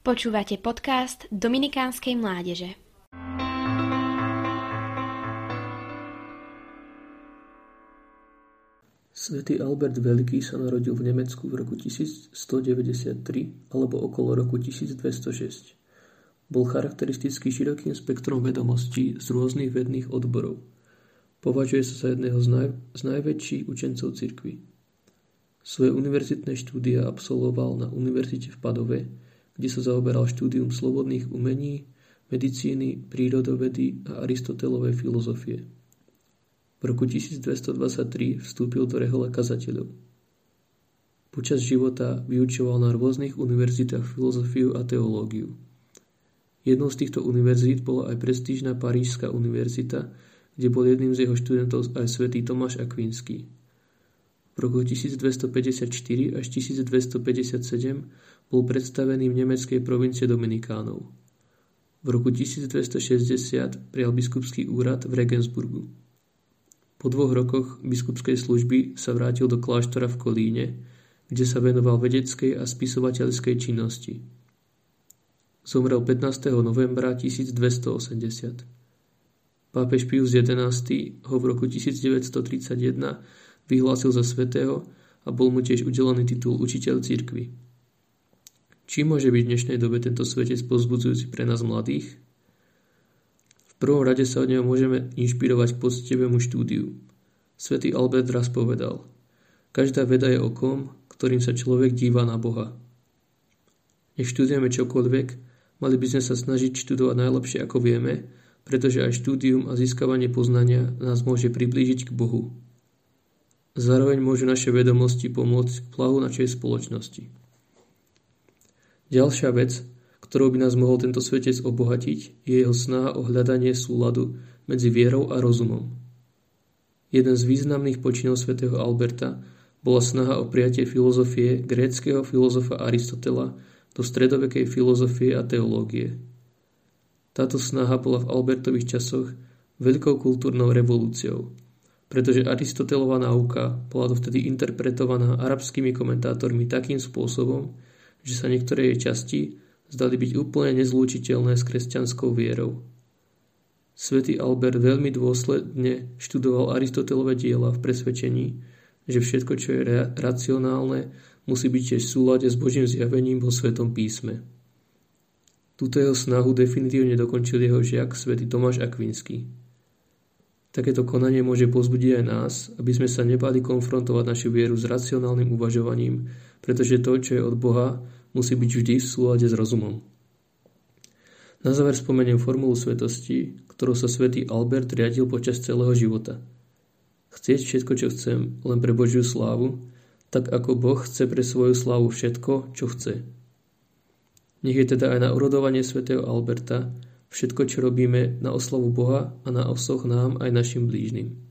Počúvate podcast Dominikánskej mládeže. Svetý Albert Veľký sa narodil v Nemecku v roku 1193 alebo okolo roku 1206. Bol charakteristický širokým spektrom vedomostí z rôznych vedných odborov. Považuje sa za jedného z, naj, z najväčších učencov cirkvy. Svoje univerzitné štúdia absolvoval na univerzite v Padove, kde sa zaoberal štúdium slobodných umení, medicíny, prírodovedy a Aristotelovej filozofie. V roku 1223 vstúpil do rehole kazateľov. Počas života vyučoval na rôznych univerzitách filozofiu a teológiu. Jednou z týchto univerzít bola aj prestížna Parížská univerzita, kde bol jedným z jeho študentov aj svätý Tomáš Akvinský. V roku 1254 až 1257 bol predstavený v nemeckej provincie Dominikánov. V roku 1260 prijal biskupský úrad v Regensburgu. Po dvoch rokoch biskupskej služby sa vrátil do kláštora v Kolíne, kde sa venoval vedeckej a spisovateľskej činnosti. Zomrel 15. novembra 1280. Pápež Pius XI ho v roku 1931 vyhlásil za svetého a bol mu tiež udelený titul učiteľ cirkvi. Čím môže byť v dnešnej dobe tento svetec pozbudzujúci pre nás mladých? V prvom rade sa od neho môžeme inšpirovať k poctivému štúdiu. Svetý Albert raz povedal, každá veda je okom, ktorým sa človek díva na Boha. Nech študujeme čokoľvek, mali by sme sa snažiť študovať najlepšie ako vieme, pretože aj štúdium a získavanie poznania nás môže priblížiť k Bohu. Zároveň môžu naše vedomosti pomôcť k plahu našej spoločnosti. Ďalšia vec, ktorou by nás mohol tento svetec obohatiť, je jeho snaha o hľadanie súladu medzi vierou a rozumom. Jeden z významných počinov svätého Alberta bola snaha o prijatie filozofie gréckého filozofa Aristotela do stredovekej filozofie a teológie. Táto snaha bola v Albertových časoch veľkou kultúrnou revolúciou, pretože Aristotelová náuka bola dovtedy interpretovaná arabskými komentátormi takým spôsobom, že sa niektoré jej časti zdali byť úplne nezlúčiteľné s kresťanskou vierou. Svetý Albert veľmi dôsledne študoval Aristotelové diela v presvedčení, že všetko, čo je racionálne, musí byť tiež v súlade s Božím zjavením vo Svetom písme. Túto jeho snahu definitívne dokončil jeho žiak svätý Tomáš Akvinský. Takéto konanie môže pozbudiť aj nás, aby sme sa nebali konfrontovať našu vieru s racionálnym uvažovaním, pretože to, čo je od Boha, musí byť vždy v súlade s rozumom. Na záver spomeniem formulu svetosti, ktorou sa svätý Albert riadil počas celého života. Chcieť všetko, čo chcem, len pre Božiu slávu, tak ako Boh chce pre svoju slávu všetko, čo chce. Nech je teda aj na urodovanie svätého Alberta všetko, čo robíme na oslavu Boha a na osoch nám aj našim blížnym.